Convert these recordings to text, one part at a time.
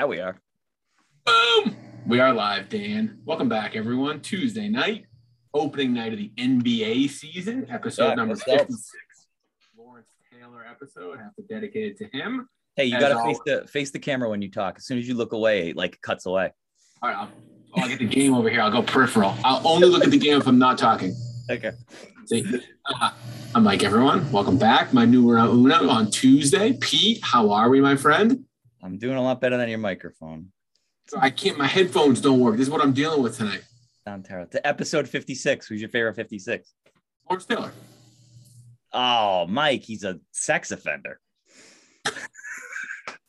Now we are. Boom! We are live, Dan. Welcome back, everyone. Tuesday night, opening night of the NBA season, episode Yeah, number let's 56. Lawrence Taylor episode. I have to dedicate it to him. Hey, you gotta face the face the camera when you talk. As soon as you look away, it, like cuts away. All right, I'll, I'll get the game over here. I'll go peripheral. I'll only look at the game if I'm not talking. Okay. See, uh, I'm Mike, everyone. Welcome back. My numero Una on Tuesday. Pete, how are we, my friend? I'm doing a lot better than your microphone. I can't, my headphones don't work. This is what I'm dealing with tonight. Sound terrible. To episode 56. Who's your favorite 56? Lawrence Taylor. Oh, Mike, he's a sex offender.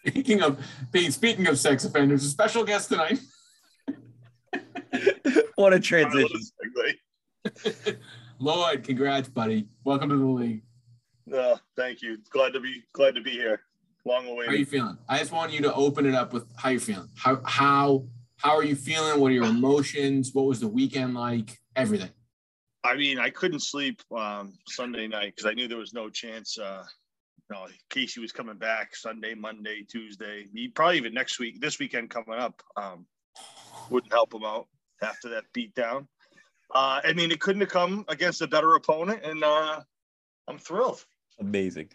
Speaking of Pete, speaking of sex offenders, a special guest tonight. what a transition. Lloyd, congrats, buddy. Welcome to the league. Uh, thank you. Glad to be glad to be here. Long How are you feeling? I just want you to open it up with how you're feeling. How how how are you feeling? What are your emotions? What was the weekend like? Everything. I mean, I couldn't sleep um, Sunday night because I knew there was no chance. Uh, no, Casey was coming back Sunday, Monday, Tuesday. He probably even next week, this weekend coming up, um, wouldn't help him out after that beat down. Uh, I mean, it couldn't have come against a better opponent, and uh, I'm thrilled. Amazing.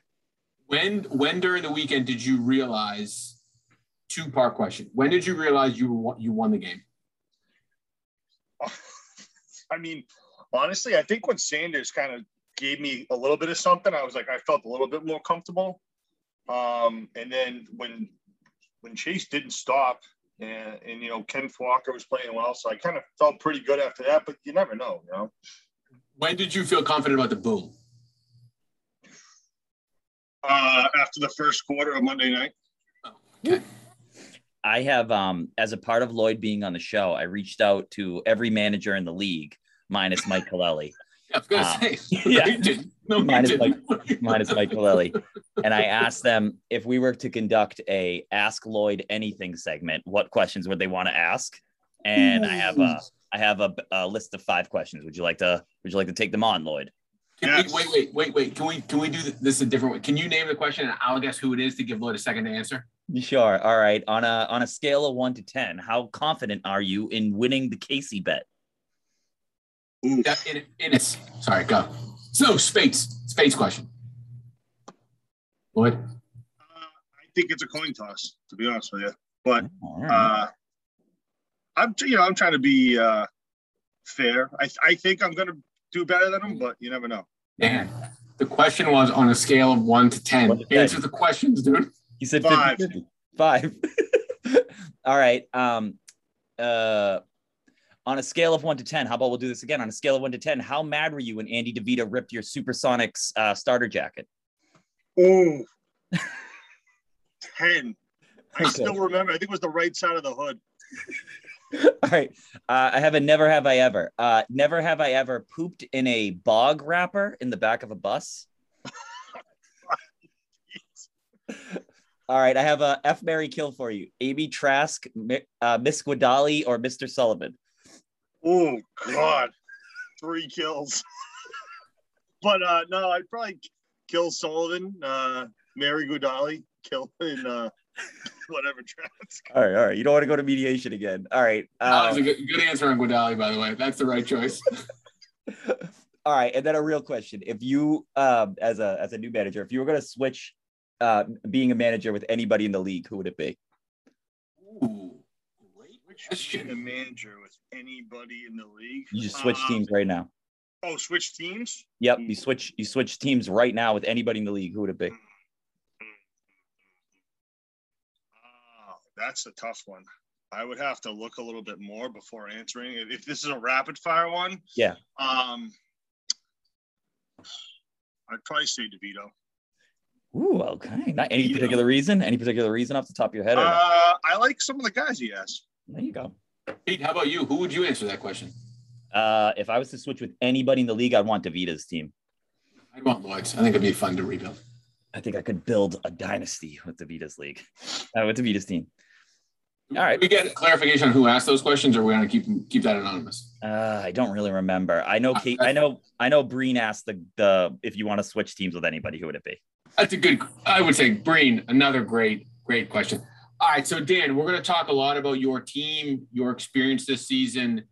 When when during the weekend did you realize? Two part question. When did you realize you won, you won the game? I mean, honestly, I think when Sanders kind of gave me a little bit of something, I was like, I felt a little bit more comfortable. Um, and then when when Chase didn't stop, and, and you know Ken Walker was playing well, so I kind of felt pretty good after that. But you never know, you know. When did you feel confident about the boom? Uh, after the first quarter of Monday night, Okay. I have um as a part of Lloyd being on the show, I reached out to every manager in the league, minus Mike Colelli. I was gonna Ah. say. Yeah. No, Minus didn't. minus Mike Colelli. And I asked them if we were to conduct a Ask Lloyd Anything segment, what questions would they want to ask? And I have a I have a, a list of five questions. Would you like to Would you like to take them on, Lloyd? Can Yes. we, wait, wait, wait, wait. Can we can we do this a different way? Can you name the question and I'll guess who it is to give Lloyd a second to answer? Sure. All right. On a on a scale of one to ten, how confident are you in winning the Casey bet? Oof. Yeah, in, in it's sorry, go. So space, space question. Lloyd, Uh, I think it's a coin toss, to be honest with you. But All right. Uh, I'm, you know, I'm trying to be uh, fair. I, I think I'm going to do better than him, but you never know. Dan. The question was on a scale of one to ten. One to 10. Answer the questions, dude. He said Five. 50, 50. Five. All right. Um, uh, on a scale of one to 10, how about we'll do this again? On a scale of one to 10, how mad were you when Andy DeVito ripped your Supersonics uh, starter jacket? Ooh, ten. I Okay. still remember. I think it was the right side of the hood. All right. Uh, I have a never have I ever. Uh, never have I ever pooped in a bog wrapper in the back of a bus. All right. I have a F Mary kill for you. Amy Trask, uh, Miss Guadali, or Mr. Sullivan. Oh God, three kills. but uh, no, I'd probably kill Sullivan, uh, Mary Gudali, kill in uh, whatever tracks. All right, all right. You don't want to go to mediation again. All right. that Uh, was a good, good answer on Guadali, by the way. That's the right choice. all right, and then a real question: If you, um, as a as a new manager, if you were going to switch uh, being a manager with anybody in the league, who would it be? Ooh, great Which question. a manager with anybody in the league? You just switch Uh, teams right now. Oh, switch teams. Yep, you switch you switch teams right now with anybody in the league. Who would it be? That's a tough one. I would have to look a little bit more before answering. If- If this is a rapid fire one, Yeah. Um, I'd probably say DeVito. Ooh, okay. Not any Yeah. particular reason. Any particular reason off the top of your head? Or? Uh, I like some of the guys he has. there you go. Pete, how about you? Who would you answer that question? Uh, if I was to switch with anybody in the league, I'd want Davita's team. I'd want Lloyd's. I think it'd be fun to rebuild. I think I could build a dynasty with Davita's league, uh, with Davita's team. All right. We get clarification on who asked those questions, or we're gonna keep keep that anonymous. Uh, I don't really remember. I know Kate. I know. I know. Breen asked the the if you want to switch teams with anybody, who would it be? That's a good. I would say Breen. Another great great question. All right, so Dan, we're going to talk a lot about your team, your experience this season.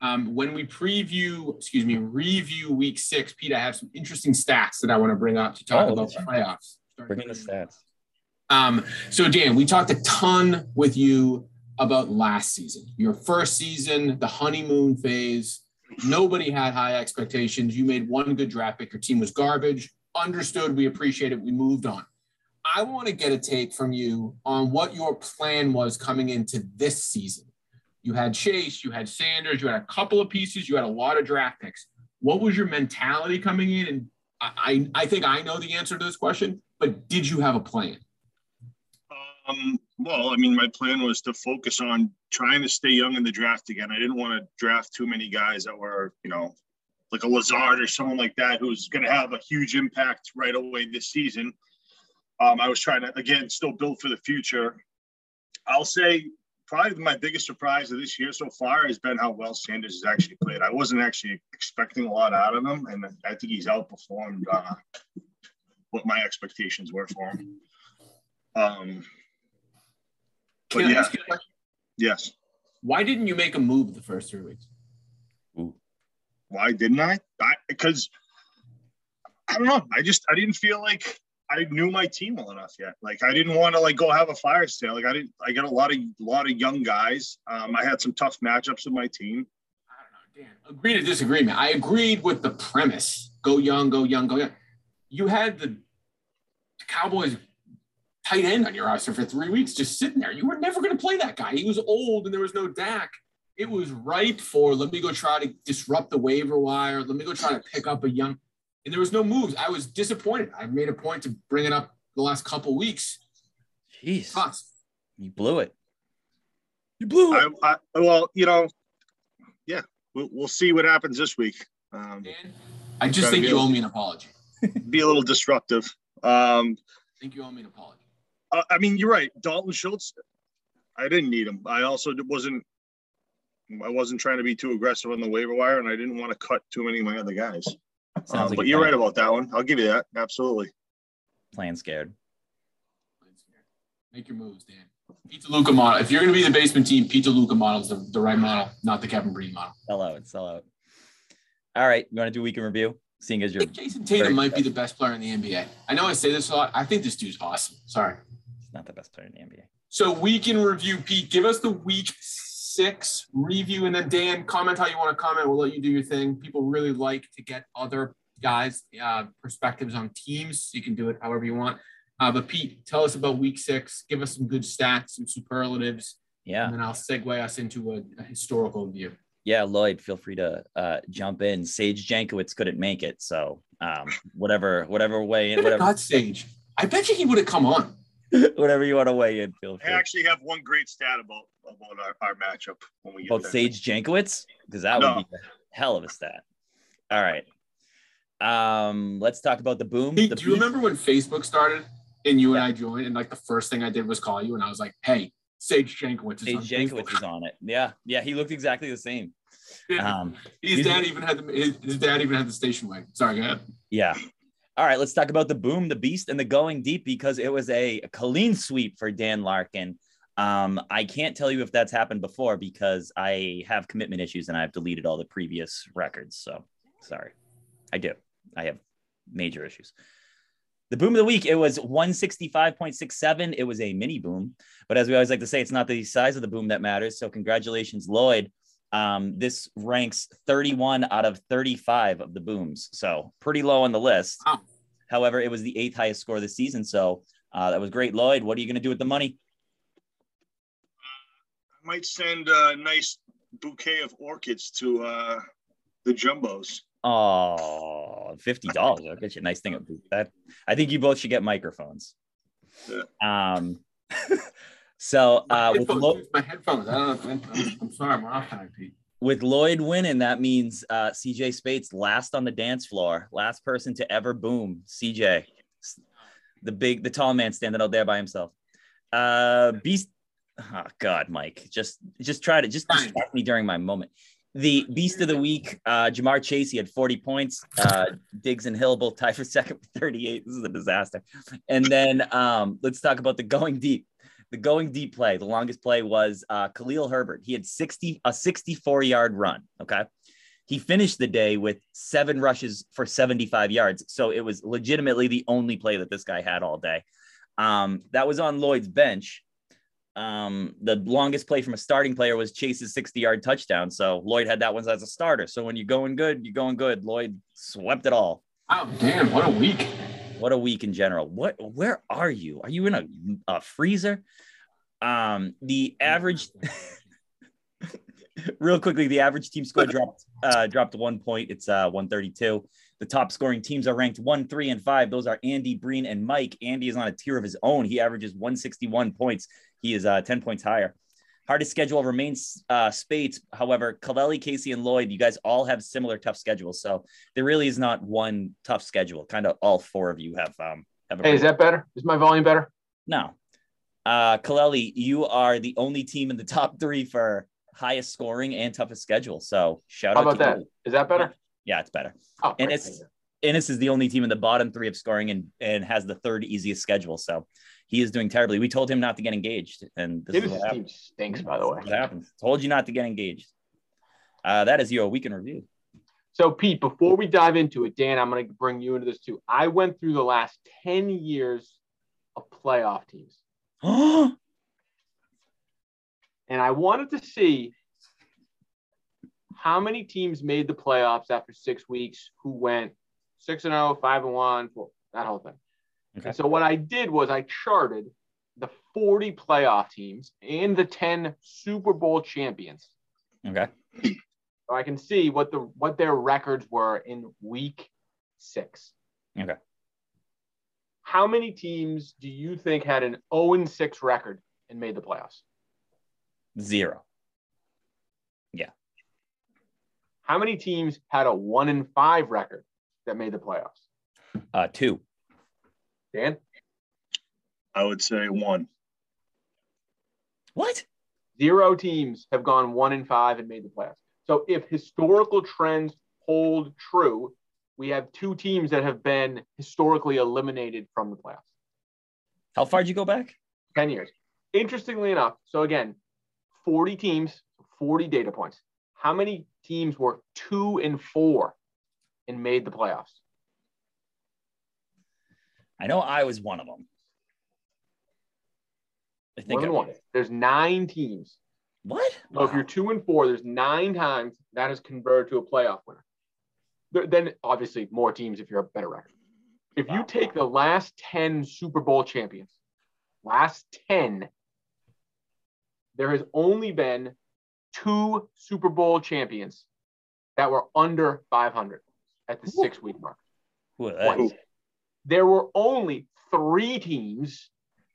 Um, when we preview, excuse me, review week six, Pete, I have some interesting stats that I want to bring up to talk Oh, about that's playoffs. Bring in the stats. Um, so Dan, we talked a ton with you about last season, your first season, the honeymoon phase. Nobody had high expectations. You made one good draft pick. Your team was garbage. Understood. We appreciate it. We moved on. I want to get a take from you on what your plan was coming into this season. You had Chase, you had Sanders, you had a couple of pieces, you had a lot of draft picks. What was your mentality coming in? And I, I I think I know the answer to this question, but did you have a plan? Um, well, I mean, my plan was to focus on trying to stay young in the draft again. I didn't want to draft too many guys that were, you know, like a Lazard or someone like that who's going to have a huge impact right away this season. Um, I was trying to again still build for the future. I'll say probably my biggest surprise of this year so far has been how well Sanders has actually played. I wasn't actually expecting a lot out of him, and I think he's outperformed uh, what my expectations were for him. Um, but Can I ask you a question? yes. Why didn't you make a move the first three weeks? Why didn't I? I because I don't know. I just I didn't feel like I knew my team well enough yet. Like I didn't want to like go have a fire sale. Like I didn't. I got a lot of lot of young guys. Um, I had some tough matchups with my team. I don't know, Dan. Agree to disagreement. I agreed with the premise. Go young, go young, go young. You had the Cowboys tight end on your roster for three weeks, just sitting there. You were never going to play that guy. He was old and there was no Dak. It was ripe for let me go try to disrupt the waiver wire. Let me go try to pick up a young. And there was no moves. I was disappointed. I made a point to bring it up the last couple weeks. Jeez, Thoughts? you blew it. You blew it. I, I well, you know, yeah, we'll, we'll see what happens this week. Um, Dan, I just think you owe me an apology. be a little disruptive. Um, I think you owe me an apology. I I mean, you're right. Dalton Schultz, I didn't need him. I also wasn't. I wasn't trying to be too aggressive on the waiver wire, and I didn't want to cut too many of my other guys. Sounds Um, like but you're you're right about that one. I'll give you that. Absolutely. playing scared. Make your moves, Dan. Pizza Luca model. If you're going to be the basement team, Pizza Luca model is the, the right model, not the Kevin Breen model. Sell out. Sell out. All right, you want to do week in review? Seeing as you're think Jayson Tatum Very might be the best player in the NBA. I know I say this a lot. I think this dude's awesome. Sorry. Not the best player in the NBA. So week in review, Pete, give us the week six review, and then Dan, comment how you want to comment. We'll let you do your thing. People really like to get other guys' uh, perspectives on teams. You can do it however you want. Uh, but Pete, tell us about week six. Give us some good stats, some superlatives, Yeah. and then I'll segue us into a, a historical view. Yeah, Lloyd, feel free to uh, jump in. Sage Jankowicz couldn't make it, so um, whatever, whatever way whatever, got Sage. I bet you he would have come on. whatever you want to weigh in, feel free. I actually have one great stat about about our, our matchup when we get About there. Sage Jankowicz, because that No. would be a hell of a stat. All right, um, let's talk about the boom. Pete, the do you remember when Facebook started and you and I joined, and like the first thing I did was call you, and I was like, "Hey, Sage Jankowicz is on Sage Facebook." Jankowicz is on it. Yeah, yeah, he looked exactly the same. Um, his dad even had the his, his dad even had the station wagon. Sorry, go ahead. Yeah. All right, let's talk about the boom, the beast, and the going deep because it was a clean sweep for Dan Larkin. Um, I can't tell you if that's happened before because I have commitment issues and I've deleted all the previous records. So sorry. I do. I have major issues. The boom of the week, it was 165.67. It was a mini boom. But as we always like to say, it's not the size of the boom that matters. So congratulations, Lloyd. Um, this ranks 31 out of 35 of the booms. So pretty low on the list. Wow. However, it was the eighth highest score this season. So uh, that was great. Lloyd, what are you going to do with the money? I might send a nice bouquet of orchids to uh, the jumbos. Oh, $50. I'll get you a nice thing that. I think you both should get microphones. Um, so uh, with, Lo- my headphones. I don't know. I'm, I'm sorry, I'm off tonight, Pete. with Lloyd winning, that means uh, CJ Spates last on the dance floor, last person to ever boom. CJ, the big, the tall man standing out there by himself. Uh, Beast. Oh God, Mike, just just try to just distract me during my moment. The beast of the week, uh, Ja'Marr Chase, he had 40 points. Uh, Diggs and Hill both tied for second with 38. This is a disaster. And then um, let's talk about the going deep. The going deep play, the longest play was uh, Khalil Herbert. He had 60 a 64 yard run. Okay. He finished the day with seven rushes for 75 yards. So it was legitimately the only play that this guy had all day. Um, that was on Lloyd's bench. Um, the longest play from a starting player was Chase's 60 yard touchdown. So Lloyd had that one as a starter. So when you're going good, you're going good. Lloyd swept it all. Oh, damn. What a week. What a week in general. What, where are you? Are you in a, a freezer? Um, the average, real quickly, the average team score dropped, uh, dropped one point. It's uh, 132. The top scoring teams are ranked one, three, and five. Those are Andy, Breen, and Mike. Andy is on a tier of his own. He averages 161 points. He is uh, 10 points higher. Hardest schedule remains uh, Spates. However, Kaleli, Casey, and Lloyd, you guys all have similar tough schedules. So there really is not one tough schedule. Kind of all four of you have. Um, have hey, is that better? Is my volume better? No. Uh, Kaleli, you are the only team in the top three for highest scoring and toughest schedule. So shout How out about that? you. Is that better? Yeah, it's better. Oh, and it's Ennis is the only team in the bottom three of scoring and and has the third easiest schedule. So he is doing terribly. We told him not to get engaged, and this is what team happens. stinks, by the way. What happens? Told you not to get engaged. Uh, that is your week in review. So, Pete, before we dive into it, Dan, I'm going to bring you into this too. I went through the last 10 years of playoff teams, Oh, and I wanted to see how many teams made the playoffs after six weeks, who went 6 and 0, 5 and 1, that whole thing. Okay. And so, what I did was I charted the 40 playoff teams and the 10 Super Bowl champions. okay. so I can see what the what their records were in week six. Okay. How many teams do you think had an 0 6 record and made the playoffs? Zero. Yeah. How many teams had a 1 and 5 record that made the playoffs? Uh, two. Dan? I would say one. What? Zero teams have gone 1 in 5 and made the playoffs. So if historical trends hold true, we have two teams that have been historically eliminated from the playoffs. How far did you go back? 10 years. Interestingly enough, so again, 40 teams, 40 data points. How many teams were two and four and made the playoffs? I know I was one of them. I think One I one. There's nine teams. What? So if you're two and four, there's nine times that has converted to a playoff winner. There- Then obviously more teams if you're a better record. If you take the last 10 Super Bowl champions, last 10, there has only been two Super Bowl champions that were under 500 at the six week mark. Who are they? Twice. There were only three teams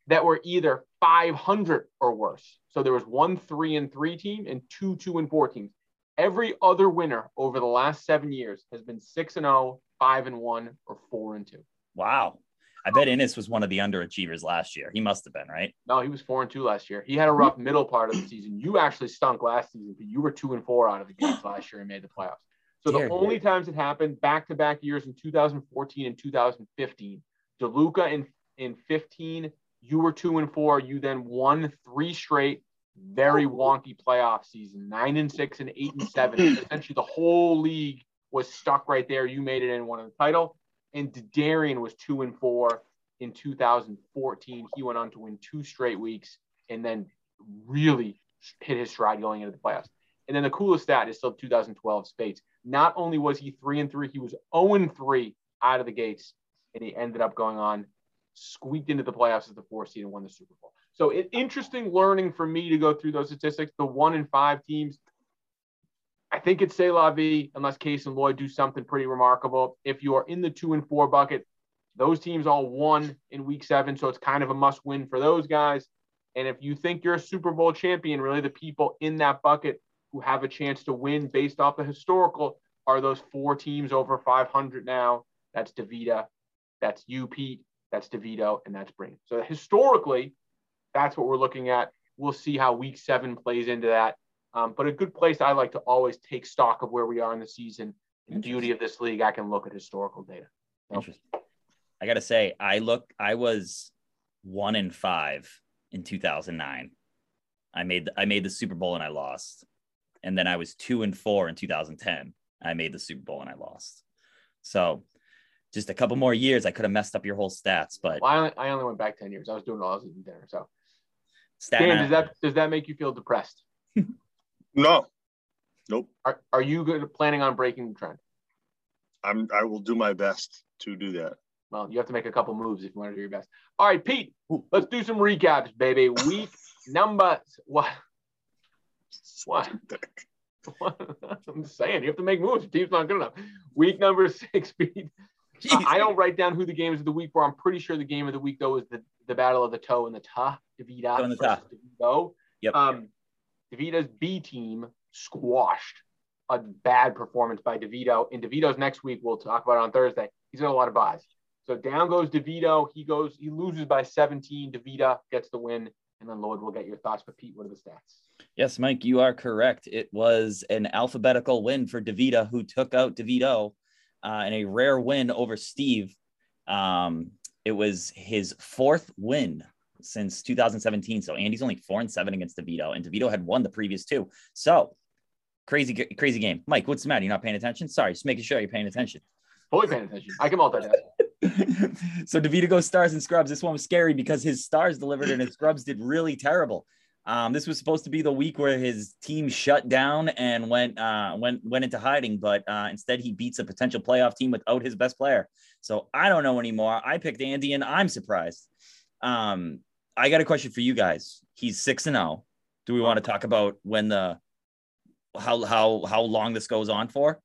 that were either 500 or worse. So there was one three and three team and two two and four teams. Every other winner over the last seven years has been six and zero, five and one, or four and two. Wow. I bet Ennis was one of the underachievers last year. He must have been, right? No, he was four and two last year. He had a rough middle part of the season. You actually stunk last season, but you were two and four out of the games last year and made the playoffs. So the Dear only times it happened back to back years in 2014 and 2015. DeLuca in in 15, you were two and four. You then won three straight, very wonky playoff season, nine and six and eight and seven. Essentially, the whole league was stuck right there. You made it in one of the title. And Darian was two and four in 2014. He went on to win two straight weeks and then really hit his stride going into the playoffs. And then the coolest stat is still 2012 Spates. Not only was he three and three, he was 0 and three out of the gates, and he ended up going on, squeaked into the playoffs as the fourth seed and won the Super Bowl. So it, interesting learning for me to go through those statistics. The one and five teams, I think it's say la vie unless Case and Lloyd do something pretty remarkable. If you are in the two and four bucket, those teams all won in week seven, so it's kind of a must win for those guys. And if you think you're a Super Bowl champion, really the people in that bucket who have a chance to win based off the historical are those four teams over 500 now. That's DeVita, that's you, Pete, that's DeVito, and that's Breen. So historically, that's what we're looking at. We'll see how week seven plays into that. Um, but a good place I like to always take stock of where we are in the season. The beauty of this league, I can look at historical data. Interesting. I gotta say, I look, I was one in five in 2009. I made I made the Super Bowl and I lost. And then I was 2 and 4 in 2010. I made the Super Bowl and I lost. So just a couple more years, I could have messed up your whole stats, but Well, I, only, I only went back 10 years. I was doing all I was eating dinner. So, Staten Dan, does that does that make you feel depressed? No, nope. Are, are you good, planning on breaking the trend? I'm. I will do my best to do that. Well, you have to make a couple moves if you want to do your best. All right, Pete, let's do some recaps, baby. Week number what? What? I'm saying, you have to make moves. Your team's not good enough. Week number six, Pete. Uh, I don't write down who the games of the week were. I'm pretty sure the game of the week though is the, the battle of the toe and the ta. Davida the versus ta. DeVito. Yep. Um, DeVita's B team squashed a bad performance by DeVito. In DeVito's next week, we'll talk about it on Thursday. He's got a lot of buys. So down goes DeVito. He goes, he loses by 17. DeVita gets the win. And then Lloyd will get your thoughts. But Pete, what are the stats? Yes, Mike, you are correct. It was an alphabetical win for DeVita, who took out DeVito uh, in a rare win over Steve. Um, it was his fourth win since 2017. So Andy's only four and seven against DeVito, and DeVito had won the previous two. So crazy, crazy game. Mike, what's the matter? You're not paying attention? Sorry, just making sure you're paying attention. Fully paying attention. I can multitask. so DeVito goes stars and scrubs. This one was scary because his stars delivered and his scrubs did really terrible. Um, this was supposed to be the week where his team shut down and went uh, went went into hiding, but uh, instead he beats a potential playoff team without his best player. So I don't know anymore. I picked Andy, and I'm surprised. Um, I got a question for you guys. He's six and zero. Do we want to talk about when the how how how long this goes on for?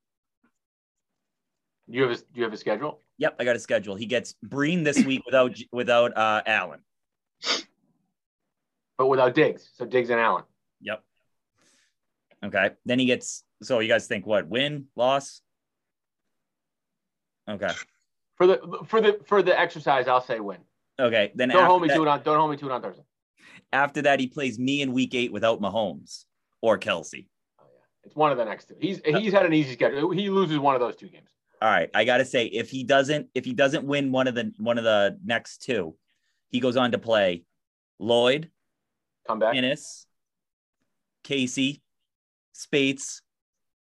Do you have a, do you have a schedule? Yep, I got a schedule. He gets Breen this week without without uh, Allen. But without Diggs. So Diggs and Allen. Yep. Okay. Then he gets. So you guys think what? Win, loss? Okay. For the for the for the exercise, I'll say win. Okay. Then Don't hold me after, to it on don't hold me to it on Thursday. after that, he plays me in week eight without Mahomes or Kelsey. Oh, yeah. It's one of the next two. He's he's had an easy schedule. He loses one of those two games. All right. I gotta say, if he doesn't, if he doesn't win one of the one of the next two, he goes on to play Lloyd, Come back. Ennis, Casey, Spates,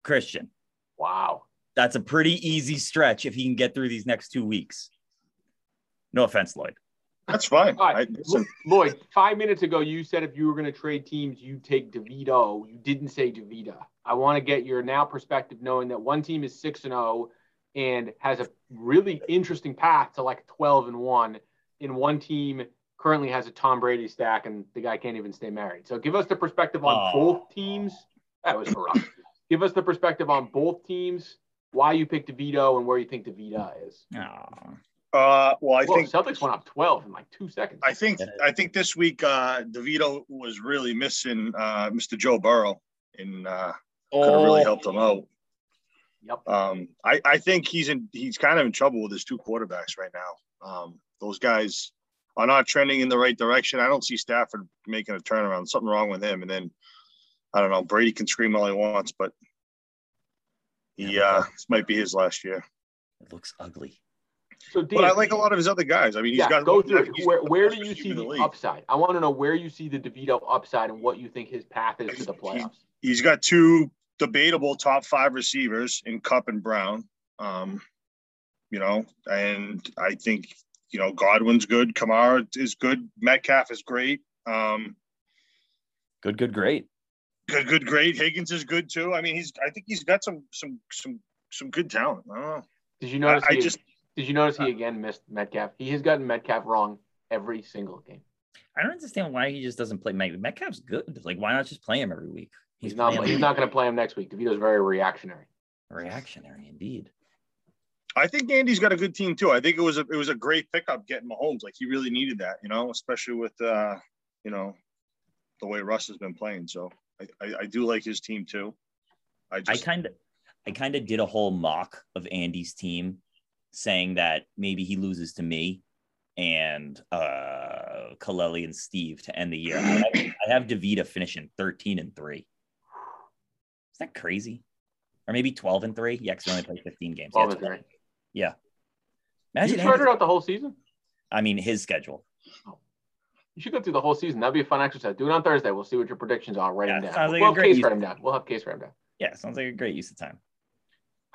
Christian. Wow. That's a pretty easy stretch if he can get through these next two weeks. No offense, Lloyd. That's fine. All right, I, listen, Lloyd. Five minutes ago, you said if you were going to trade teams, you'd take DeVito. You didn't say DeVita. I want to get your now perspective, knowing that one team is six and zero and has a really interesting path to like twelve and one, in one team currently has a Tom Brady stack, and the guy can't even stay married. So, give us the perspective on Oh. both teams. That was rough. give us the perspective on both teams. Why you picked DeVito and where you think DeVita is. Aw. uh, well, I Well, think Celtics went up 12 in like two seconds. I think I think this week uh DeVito was really missing uh Mr. Joe Burrow and uh could have really helped him out. Yep. Um I, I think he's in he's kind of in trouble with his two quarterbacks right now. Um those guys are not trending in the right direction. I don't see Stafford making a turnaround. Something wrong with him. And then I don't know, Brady can scream all he wants, but he uh this might be his last year. It looks ugly. So, But I like a lot of his other guys. I mean he's yeah, got go through it. Where, where do you see in the, league. upside? I want to know where you see the DeVito upside and what you think his path is to the He- playoffs. he's got two debatable top five receivers in Kupp and Brown. Um, you know, and I think you know Godwin's good, Kamara is good, Metcalf is great. Um, Good, good, great. good, good, great. Higgins is good too. I mean, he's I think he's got some some some some good talent. I don't know. Did you notice? I he, just- did you notice he again missed Metcalf? He has gotten Metcalf wrong every single game. I don't understand why he just doesn't play Met- Metcalf's good. Like, why not just play him every week? He's, not. He's not going to play him next week. DeVito's very reactionary. Reactionary, indeed. I think Andy's got a good team too. I think it was a it was a great pickup getting Mahomes. Like he really needed that, you know, especially with uh, you know, the way Russ has been playing. So I, I, I do like his team too. I just I kind of I kind of did a whole mock of Andy's team, saying that maybe he loses to me and uh Kaleli and Steve to end the year. I have, I have DeVita finishing 13 and 3. Isn't that crazy? Or maybe 12 and three. Yeah, because we only played 15 games. 12 and three. Yeah. Imagine you started out the whole season. I mean, his schedule. Oh. You should go through the whole season. That'd be a fun exercise. Do it on Thursday. We'll see what your predictions are. Write yeah, them down. Like we'll, have case write them down. we'll have case write them down. Yeah, sounds like a great use of time.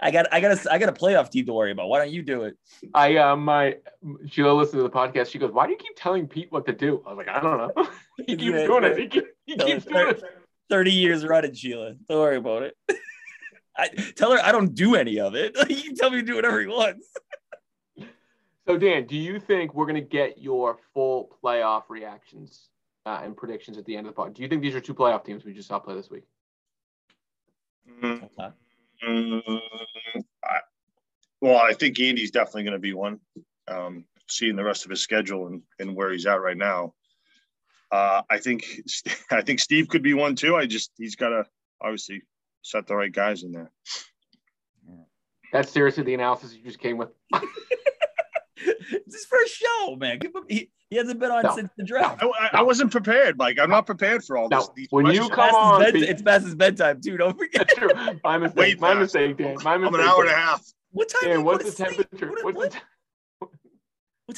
I got I got a I got a playoff team to worry about. Why don't you do it? I uh my Sheila listened to the podcast. She goes, Why do you keep telling Pete what to do? I was like, I don't know. he keeps doing it. He keeps he Tell keeps her- doing it. 30 years running, Sheila. Don't worry about it. I tell her I don't do any of it. you can tell me to do whatever he wants. So Dan, do you think we're gonna get your full playoff reactions uh, and predictions at the end of the pod? Do you think these are two playoff teams we just saw play this week? Mm, mm, I, well, I think Andy's definitely going to be one. Um, seeing the rest of his schedule and, and where he's at right now, uh, I think I think Steve could be one too. I just he's got to obviously set the right guys in there. That's seriously the analysis you just came with. it's his first show, man. Give him, he, he hasn't been on No. since the draft. I, I, I wasn't prepared. Like I'm not prepared for all this. No, these when you questions. come Past his on, bed- Pete. it's past his bedtime too. Don't forget. That's true. My mistake. Way My mistake, Dan. My I'm mistake. an hour and a half. What time? do Dan, what's the sleep? temperature? What- What's what- the te- what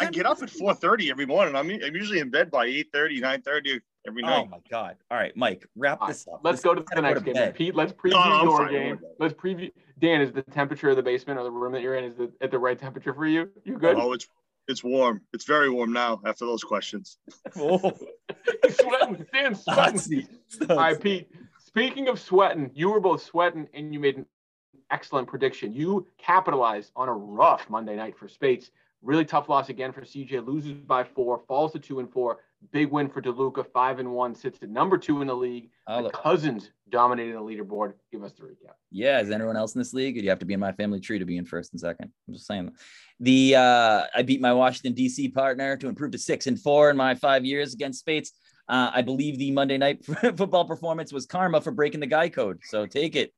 I time get up at to sleep? 4:30 every morning. I'm I'm usually in bed by 8:30, 9:30 every oh, night. Oh my god! All right, Mike, wrap All right, this up. let's This- go to the next game. bed. Pete, let's preview No, no, your fine. game. Let's preview. Dan, is the temperature of the basement or the room that you're in is the, at the right temperature for you? You good? Oh, it's it's warm. It's very warm now after those questions. Oh, He's sweating. Dan's hot sweating. All right, Pete. Speaking of sweating, you were both sweating and you made an excellent prediction. You capitalized on a rough Monday night for Spates. Really tough loss again for CJ. Loses by four, falls to two and four. Big win for DeLuca, five and one, sits at number two in the league. Oh, The. Cousins dominating the leaderboard. Give us the recap. Yeah, is anyone else in this league? You have to be in my family tree to be in first and second? I'm just saying. The uh, I beat my Washington D.C. partner to improve to six and four in my five years against Spates. Uh, I believe the Monday night football performance was karma for breaking the guy code. So take it.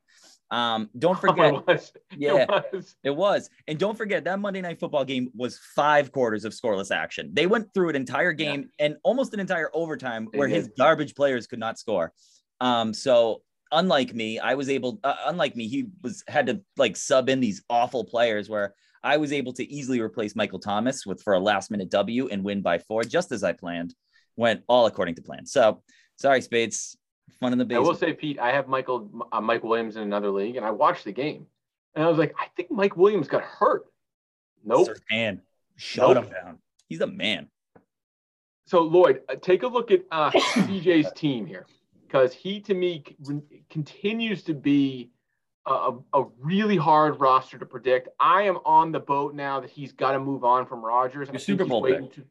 Um, don't forget, it was. yeah, It was. it was. And don't forget that Monday night football game was five quarters of scoreless action. They went through an entire game and almost an entire overtime where his garbage players could not score. Um, so unlike me, I was able, uh, unlike me, he was had to like sub in these awful players where I was able to easily replace Michael Thomas with for a last minute W and win by four, just as I planned. Went all according to plan. So sorry, Spades. Fun in the I will say, Pete, I have Michael uh, Mike Williams in another league, and I watched the game, and I was like, I think Mike Williams got hurt. Nope. Man, shut Nope. him down. He's a man. So Lloyd, uh, take a look at uh, CJ's team here, because he to me c- continues to be a, a, a really hard roster to predict. I am on the boat now that he's got to move on from Rodgers. Your Super Bowl waiting to-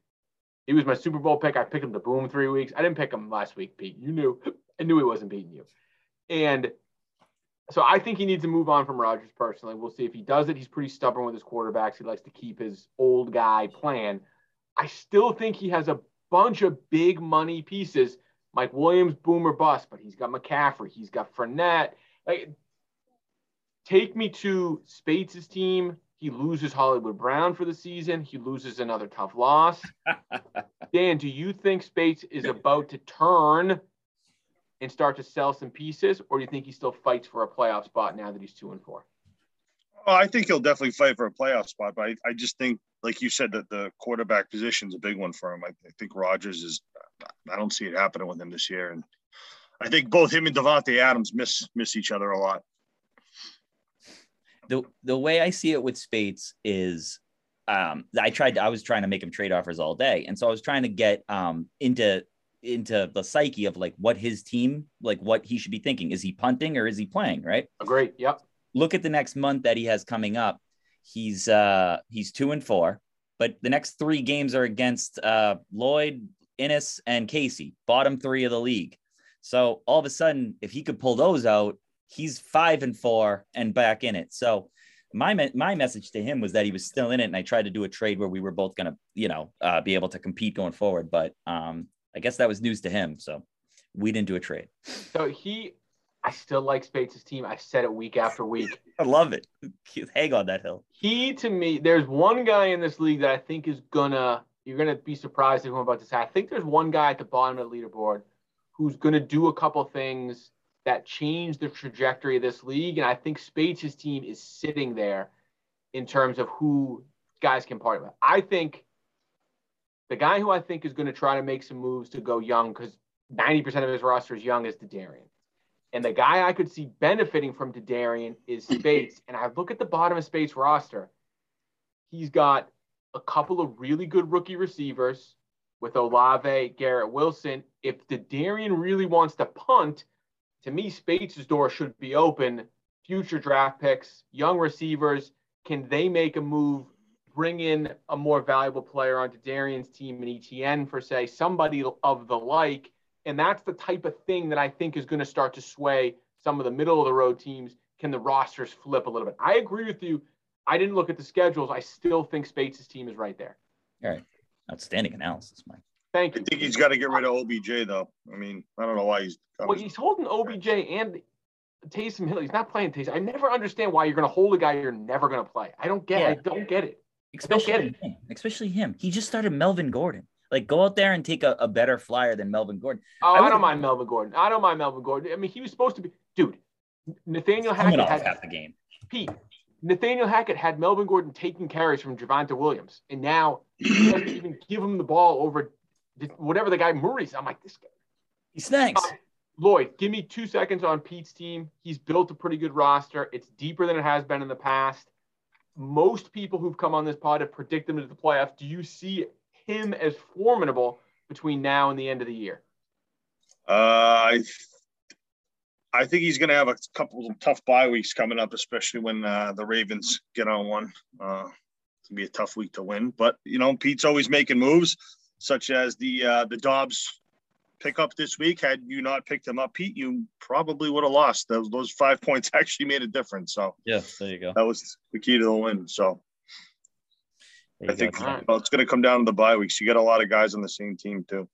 he was my Super Bowl pick. I picked him to boom three weeks. I didn't pick him last week, Pete. You knew. I knew he wasn't beating you. And so I think he needs to move on from Rodgers personally. We'll see if he does it. He's pretty stubborn with his quarterbacks. He likes to keep his old guy plan. I still think he has a bunch of big money pieces. Mike Williams, boomer bust, but he's got McCaffrey, he's got Fournette. Like, take me to Spates' team. He loses Hollywood Brown for the season. He loses another tough loss. Dan, do you think Spates is about to turn and start to sell some pieces, or do you think he still fights for a playoff spot now that he's two and four? Well, I think he'll definitely fight for a playoff spot, but I, I just think, like you said, that the quarterback position is a big one for him. I, I think Rodgers is. I don't see it happening with him this year, and I think both him and Davante Adams miss miss each other a lot. the the way I see it with Spates is um I tried I was trying to make him trade offers all day. And so I was trying to get um into into the psyche of like what his team like what he should be thinking. Is he punting or is he playing, right? Great. Yep. Look at the next month that he has coming up. He's uh he's 2 and 4, but the next 3 games are against uh Lloyd, Innes and Casey, bottom 3 of the league. So all of a sudden if he could pull those out, he's 5 and 4 and back in it. So my me- my message to him was that he was still in it, and I tried to do a trade where we were both gonna, you know, uh, be able to compete going forward. But um, I guess that was news to him, so we didn't do a trade. So he, I still like Spates' team. I said it week after week. I love it. Hang on that hill. he to me, there's one guy in this league that I think is gonna. You're gonna be surprised at who I'm about to say. I think there's one guy at the bottom of the leaderboard who's gonna do a couple things that change the trajectory of this league, and I think Spates' team is sitting there in terms of who guys can partner with. I think The guy who I think is going to try to make some moves to go young because 90% of his roster is young is Darian. And the guy I could see benefiting from Darian is Speights. And I look at the bottom of Speights roster. He's got a couple of really good rookie receivers with Olave, Garrett Wilson. If Darian really wants to punt, to me, Speights' door should be open. Future draft picks, young receivers, can they make a move, bring in a more valuable player onto Darian's team and ETN for say somebody of the like? And that's the type of thing that I think is going to start to sway some of the middle of the road teams. Can the rosters flip a little bit? I agree with you. I didn't look at the schedules. I still think Speights' team is right there. All right. Outstanding analysis, Mike. Thank you. I think he's got to get rid of OBJ though. I mean, I don't know why he's. Well, he's holding OBJ and Taysom Hill. He's not playing Taysom. I never understand why you're going to hold a guy you're never going to play. I don't get. Yeah. it. I don't get it. Especially. Him. Especially him. He just started Melvin Gordon. Like, go out there and take a, a better flyer than Melvin Gordon. Oh, I, I don't mind Melvin Gordon. I don't mind Melvin Gordon. I mean, he was supposed to be, dude. Nathaniel Hackett had half the game. Pete. Nathaniel Hackett had Melvin Gordon taking carries from Javonte Williams, and now he doesn't even give him the ball over whatever the guy Murray's. I'm like, this guy. He snakes. Uh, Lloyd, give me two seconds on Pete's team. He's built a pretty good roster. It's deeper than it has been in the past. Most people who've come on this pod have predicted him to the playoffs. Do you see him as formidable between now and the end of the year? Uh, I I think he's going to have a couple of tough bye weeks coming up, especially when uh, the Ravens get on one. Uh, it's gonna be a tough week to win, but you know Pete's always making moves, such as the uh, the Dobbs pickup this week. Had you not picked him up, Pete, you probably would have lost. Those those five points actually made a difference. So yeah, there you go. That was the key to the win. So I think well, it's going to come down to the bye weeks. You get a lot of guys on the same team too.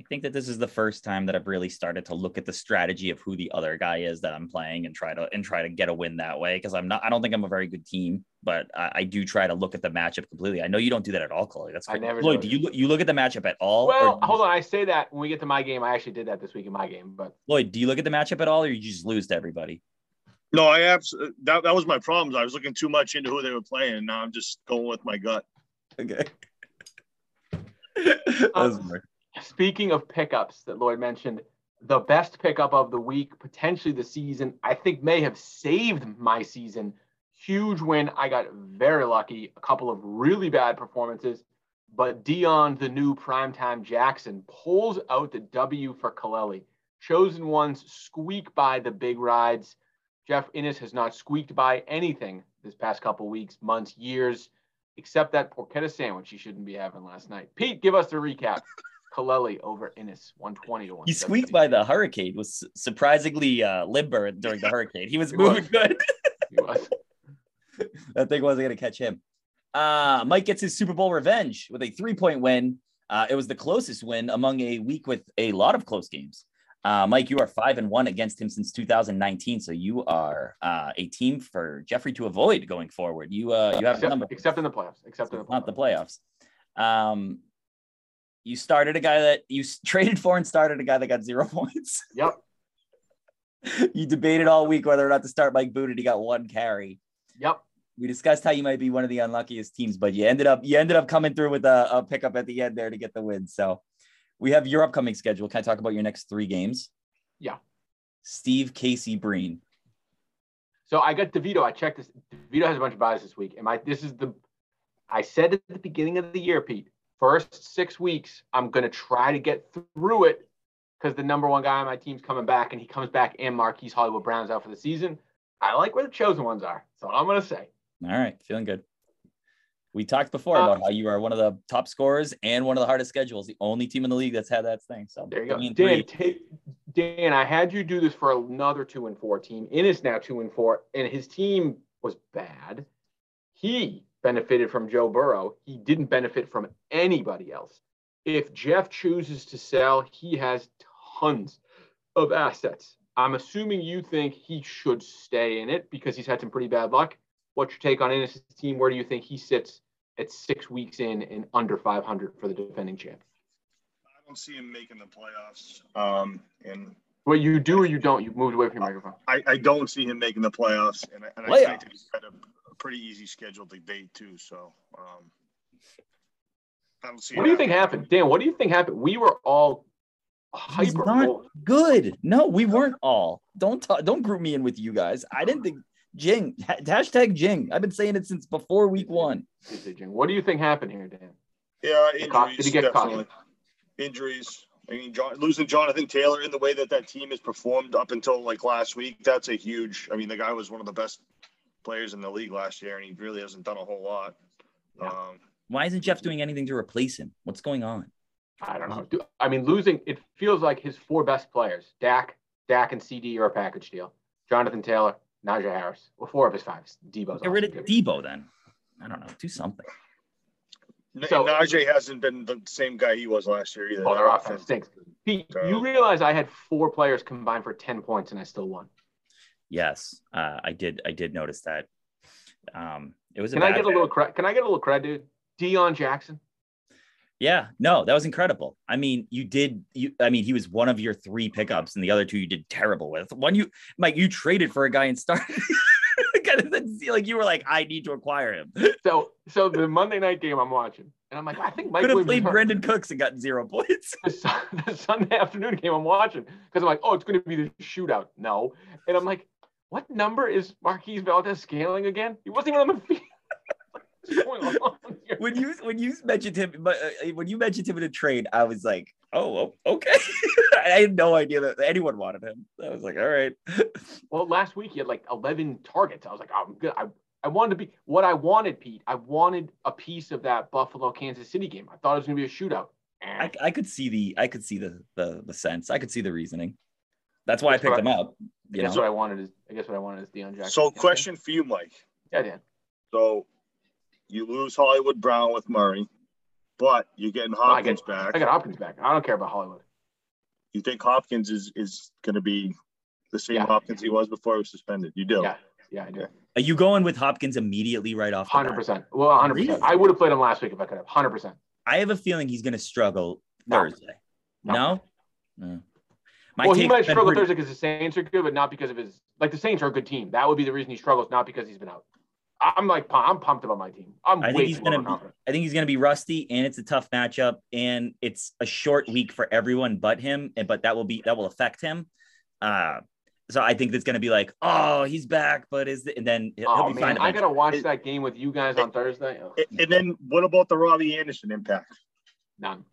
I think that this is the first time that I've really started to look at the strategy of who the other guy is that I'm playing and try to and try to get a win that way because I'm not I don't think I'm a very good team, but I, I, do try to look at the matchup completely. I know you don't do that at all, Chloe. That's I never Lloyd, do you you look at the matchup at all? Well, hold on. I say that when we get to my game. I actually did that this week in my game, but Lloyd, do you look at the matchup at all, or you just lose to everybody? No, I have that. That was my problem. I was looking too much into who they were playing, and now I'm just going with my gut. Okay. um, speaking of pickups that Lloyd mentioned, the best pickup of the week, potentially the season, I think may have saved my season. Huge win. I got very lucky. A couple of really bad performances, but Deon, the new primetime Jackson, pulls out the W for Kaleli. Chosen ones squeak by the big rides. Jeff Innes has not squeaked by anything this past couple weeks, months, years except that porchetta sandwich he shouldn't be having last night. Pete, give us the recap. Kaleli over Innis, 120 to 1. He squeaked by the hurricane, was surprisingly uh, limber during the hurricane. He was he moving was. good. he was. that thing wasn't going to catch him. Uh, Mike gets his Super Bowl revenge with a three point win. Uh, it was the closest win among a week with a lot of close games. Uh, Mike, you are five and one against him since 2019, so you are uh, a team for Jeffrey to avoid going forward. You uh, you have except, number except in the playoffs, except in the playoffs. not the playoffs. Um, you started a guy that you traded for and started a guy that got zero points. Yep. you debated all week whether or not to start Mike Booted. He got one carry. Yep. We discussed how you might be one of the unluckiest teams, but you ended up you ended up coming through with a, a pickup at the end there to get the win. So we have your upcoming schedule. Can I talk about your next three games? Yeah. Steve Casey Breen. So I got DeVito. I checked this. DeVito has a bunch of buys this week. Am I? This is the. I said at the beginning of the year, Pete. First six weeks, I'm gonna try to get through it because the number one guy on my team's coming back, and he comes back, and Marquise Hollywood Brown's out for the season. I like where the chosen ones are. So I'm gonna say. All right, feeling good. We talked before about how you are one of the top scorers and one of the hardest schedules, the only team in the league that's had that thing. So there you go. Dan, take, Dan, I had you do this for another two and four team. Innis now two and four, and his team was bad. He benefited from Joe Burrow. He didn't benefit from anybody else. If Jeff chooses to sell, he has tons of assets. I'm assuming you think he should stay in it because he's had some pretty bad luck. What's your take on Innis' team? Where do you think he sits at six weeks in and under 500 for the defending champ. I don't see him making the playoffs. Um, and what you do or you don't? You've moved away from your microphone. I, I don't see him making the playoffs, and, I, and I think he's got a, a, pretty easy schedule to date too. So. Um, I don't see. What do you think happening. happened, Dan? What do you think happened? We were all He's hyper. not good. No, we weren't all. Don't talk, don't group me in with you guys. I didn't think Jing hashtag Jing. I've been saying it since before week one. What do you think happened here, Dan? Yeah, injuries. did he get caught? Injuries. I mean, John, losing Jonathan Taylor in the way that that team has performed up until like last week, that's a huge. I mean, the guy was one of the best players in the league last year, and he really hasn't done a whole lot. Yeah. Um, Why isn't Jeff doing anything to replace him? What's going on? I don't know. I mean, losing. It feels like his four best players: Dak, Dak, and CD are a package deal. Jonathan Taylor, Najee Harris. Well, four of his five. Debo's Get rid of good. Debo then. I don't know. Do something. N- So- Najee hasn't been the same guy he was last year either. Oh, their Their offense stinks. Pete, So- you realize I had four players combined for ten points, and I still won. Yes, uh, I did. I did notice that. Um, it was. A Can I bad get a little credit? Can I get a little credit, dude? Deion Jackson. Yeah, no, that was incredible. I mean, you did you I mean, he was one of your three pickups and the other two you did terrible with. One you Mike, you traded for a guy and started kind of like you were like, I need to acquire him. So, so the Monday night game I'm watching, and I'm like, I think Mike Could have played hurt. Brandin Cooks and gotten zero points. the, Sun- the Sunday afternoon game I'm watching because I'm like, oh, it's going to be the shootout. No, and I'm like, what number is Marquise Valdez scaling again? He wasn't even on the field. What's going on here? When you when you mentioned him, but uh, when you mentioned him in a trade, I was like, oh, okay. I had no idea that anyone wanted him. I was like, all right. Well, last week he had like 11 targets. I was like, oh, I'm good. I, I wanted to be what I wanted, Pete. I wanted a piece of that Buffalo Kansas City game. I thought it was going to be a shootout. Eh. I, I could see the I could see the, the the sense. I could see the reasoning. That's why I picked him I- up. I You guess know? what I wanted is I guess what I wanted is Deion Jackson. So, question for you, Mike. Yeah, Dan. So, you lose Hollywood Brown with Murray, but you're getting I Hopkins get- back. I got Hopkins back. I don't care about Hollywood. You think Hopkins is is going to be the same Yeah. Hopkins he was before he was suspended? You do. Yeah, yeah, I do. Are you going with Hopkins immediately right off? Hundred percent. Well, hundred Really? percent. I would have played him last week if I could have. Hundred percent. I have a feeling he's going to struggle No. Thursday. No. No. No? My well, he might struggle pretty- Thursday because the Saints are good, but not because of his. Like the Saints are a good team. That would be the reason he struggles, not because he's been out. I'm like, I'm pumped about my team. I'm I think he's gonna be- I think he's going to be rusty, and it's a tough matchup, and it's a short week for everyone but him. And but that will be that will affect him. Uh, so I think that's going to be like, oh, he's back, but is the, and then he'll, he'll Oh be man, fine. I gotta watch It- that game with you guys on Thursday. Ugh, A- And then what about the Robbie Anderson impact? none.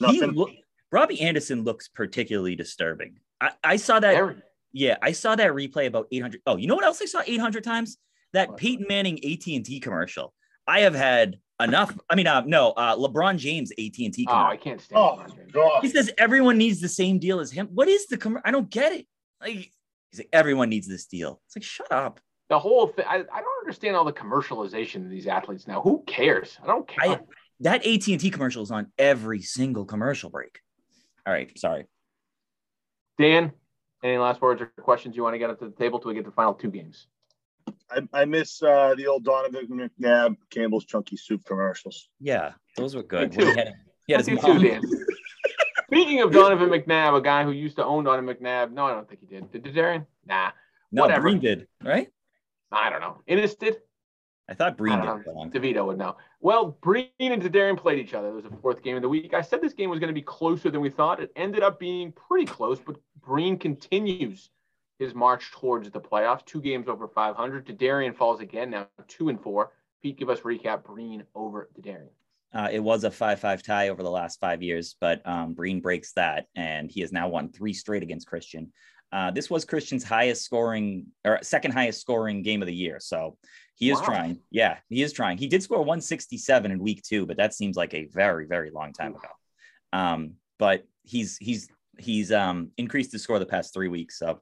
Nothing. look, Robbie Anderson looks particularly disturbing. I, I saw that. Very. Yeah, I saw that replay about 800. Oh, you know what else I saw 800 times? That Peyton Manning AT&T commercial. I have had enough. I mean, uh, no, uh, LeBron James AT&T Oh, I commercial. can't stand. Oh LeBron James. he says everyone needs the same deal as him. What is the commercial? I don't get it. Like he's like everyone needs this deal. It's like shut up. The whole thing. I, I don't understand all the commercialization of these athletes now. Who cares? I don't care. I that AT&T commercial is on every single commercial break. All right, sorry. Dan, any last words or questions you want to get up to the table till we get the final two games? I, I miss uh, the old Donovan McNabb Campbell's Chunky Soup commercials. Yeah, those were good. Me When he too. had, he had his Me mom. too, Dan. Speaking of Donovan McNabb, a guy who used to own Donovan McNabb. No, I don't think he did. Did Darian? Nah, No, Whatever. Breen did, right? I don't know. Innis did. I thought Breen I did. don't for a long know. DeVita would know. Well, Breen and Darian played each other. It was the fourth game of the week. I said this game was going to be closer than we thought. It ended up being pretty close, but Breen continues his march towards the playoffs. Two games over 500. Darian falls again now, two and four. Pete, give us recap. Breen over Darian. Uh, it was a 5-5 tie over the last five years, but um, Breen breaks that, and he has now won three straight against Christian. Uh, this was Christian's highest scoring or second highest scoring game of the year. So he is Wow. trying. Yeah, he is trying. He did score 167 in week two, but that seems like a very, very long time ago. Um, but he's he's he's um, increased his score the past three weeks. So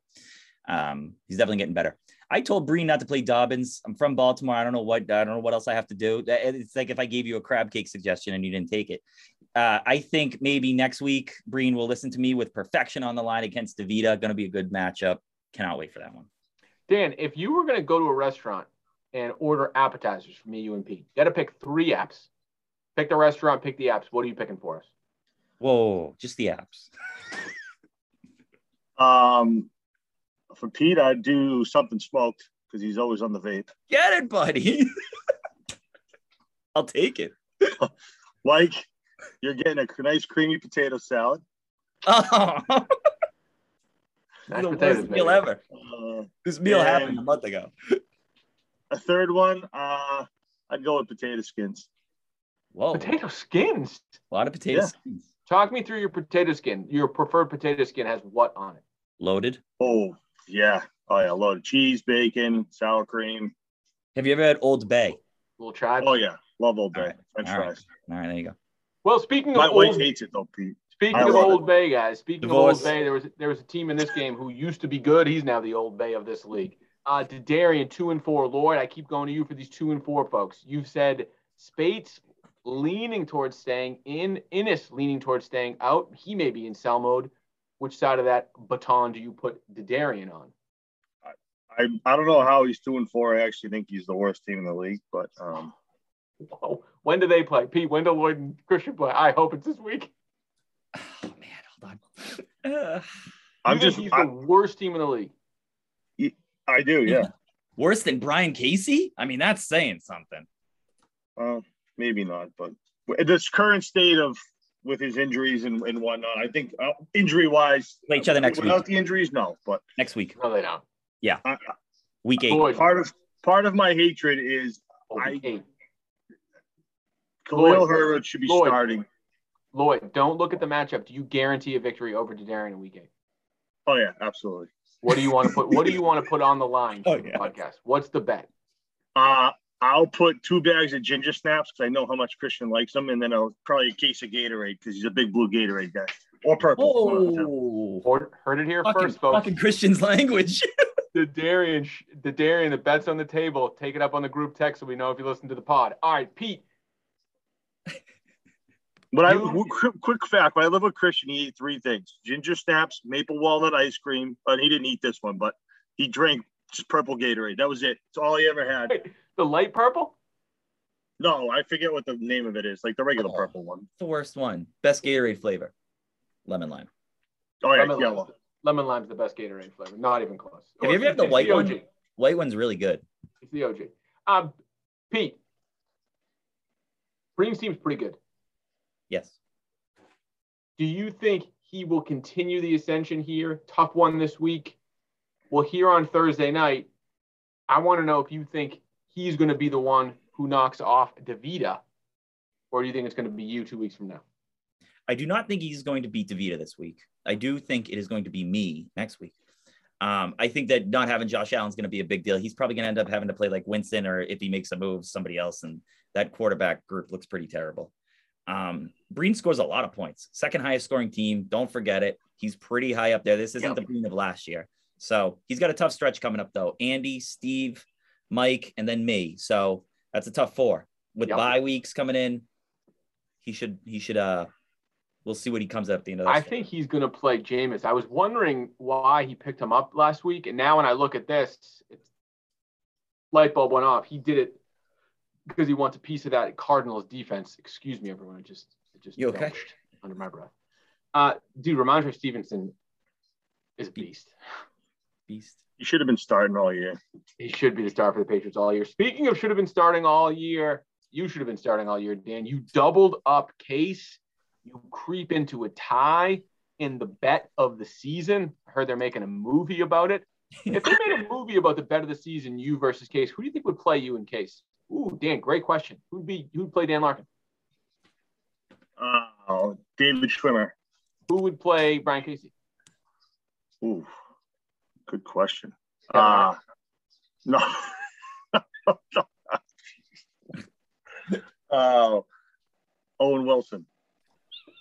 um, he's definitely getting better. I told Breen not to play Dobbins. I'm from Baltimore. I don't know what I don't know what else I have to do. It's like if I gave you a crab cake suggestion and you didn't take it. Uh, I think maybe next week Breen will listen to me with perfection on the line against DeVita. Going to be a good matchup. Cannot wait for that one. Dan, if you were going to go to a restaurant and order appetizers for me, you and Pete, you got to pick three apps. Pick the restaurant, pick the apps. What are you picking for us? Whoa, just the apps. Um, for Pete, I'd do something smoked because he's always on the vape. Get it, buddy. I'll take it. Like You're getting a nice creamy potato salad. Oh, Mashed the potatoes, worst meal baby. ever. Uh, This meal happened a month ago. a third one, uh, I'd go with potato skins. Whoa, Potato skins. a lot of potato Yeah. skins. Talk me through your potato skin. Your preferred potato skin has what on it? Loaded. Oh yeah, oh yeah, a load of cheese, bacon, sour cream. Have you ever had Old Bay? little chives. Oh yeah, love Old Bay, All right, French all right. fries. All right, there you go. Well, speaking My of wife old, hates it though, Pete. speaking I of Old it. Bay guys, speaking Divorce. of Old Bay, there was there was a team in this game who used to be good. He's now the Old Bay of this league. Uh, Darian two and four. Lloyd, I keep going to you for these two and four folks. You've said Spates leaning towards staying in, Innis leaning towards staying out. He may be in sell mode. Which side of that baton do you put the Darian on? I I don't know how he's two and four. I actually think he's the worst team in the league, but um, Whoa. When do they play? Pete, when do Lloyd and Christian play? I hope it's this week. Oh man, hold on. Uh, I'm just he's I, the worst team in the league. I do, yeah. worse than Brian Casey? I mean, that's saying something. Well, maybe not, but this current state of with his injuries and, and whatnot, I think uh, injury wise, Play each other next week. without the injuries, no. But Next week, No, they don't. I, week eight. Lloyd, part of part of my hatred is oh, I- eight. Khalil Lloyd. Herbert should be Lloyd. starting. Lloyd, don't look at the matchup. Do you guarantee a victory over Darian in week eight? Oh yeah, absolutely. What do you want to put? What do you want to put on the line Oh, for the yeah. podcast? What's the bet? Uh, I'll put two bags of ginger snaps because I know how much Christian likes them, and then I'll probably a case of Gatorade because he's a big blue Gatorade guy or purple. one of the two. Oh, Heard, heard it here fucking, first, folks. fucking Christian's language. The Darian, the Darian, the bet's on the table. Take it up on the group text so we know if you listen to the pod. All right, Pete. But I quick, quick fact: when I live with Christian, he ate three things: ginger snaps, maple walnut ice cream. But he didn't eat this one, but he drank just purple Gatorade. That was it. It's all he ever had. Wait, the light purple. No, I forget what the name of it is, like the regular Oh. purple one. the worst one. Best Gatorade flavor. Lemon lime. Oh yeah, Lemon lime. yellow. Lemon lime's the best Gatorade flavor. Not even close. Have you ever had the It's white one? OG. White one's really good. It's the OG. Um, Pete. Breen seems pretty good. Yes. Do you think he will continue the ascension here? Tough one this week. Well, here on Thursday night, I want to know if you think he's going to be the one who knocks off DeVita, or do you think it's going to be you two weeks from now? I do not think he's going to beat DeVita this week. I do think it is going to be me next week. Um, I think that not having Josh Allen is going to be a big deal. He's probably going to end up having to play like Winston, or if he makes a move, somebody else. And that quarterback group looks pretty terrible. Um, Breen scores a lot of points. Second highest scoring team. Don't forget it. He's pretty high up there. This isn't Yep. the Breen of last year. So he's got a tough stretch coming up, though. Andy, Steve, Mike, and then me. So that's a tough four. With Yep. bye weeks coming in, he should he should uh we'll see what he comes up at the end of. I think he's going to play Jameis. I was wondering why he picked him up last week, and now when I look at this, it's light bulb went off. He did it because he wants a piece of that Cardinals defense. Excuse me, everyone. It just it just You okay? under my breath. Uh, dude, Rhamondre Stevenson is a beast. Beast. He should have been starting all year. He should be the star for the Patriots all year. Speaking of should have been starting all year, you should have been starting all year, Dan. You doubled up case. You creep into a tie in the bet of the season. I heard they're making a movie about it. If they made a movie about the bet of the season, you versus Case, who do you think would play you in Case? Ooh, Dan, great question. Who'd be who'd play Dan Larkin? Oh, David Schwimmer. Who would play Brian Casey? Ooh, good question. Kevin Uh, no. Oh, Owen Wilson.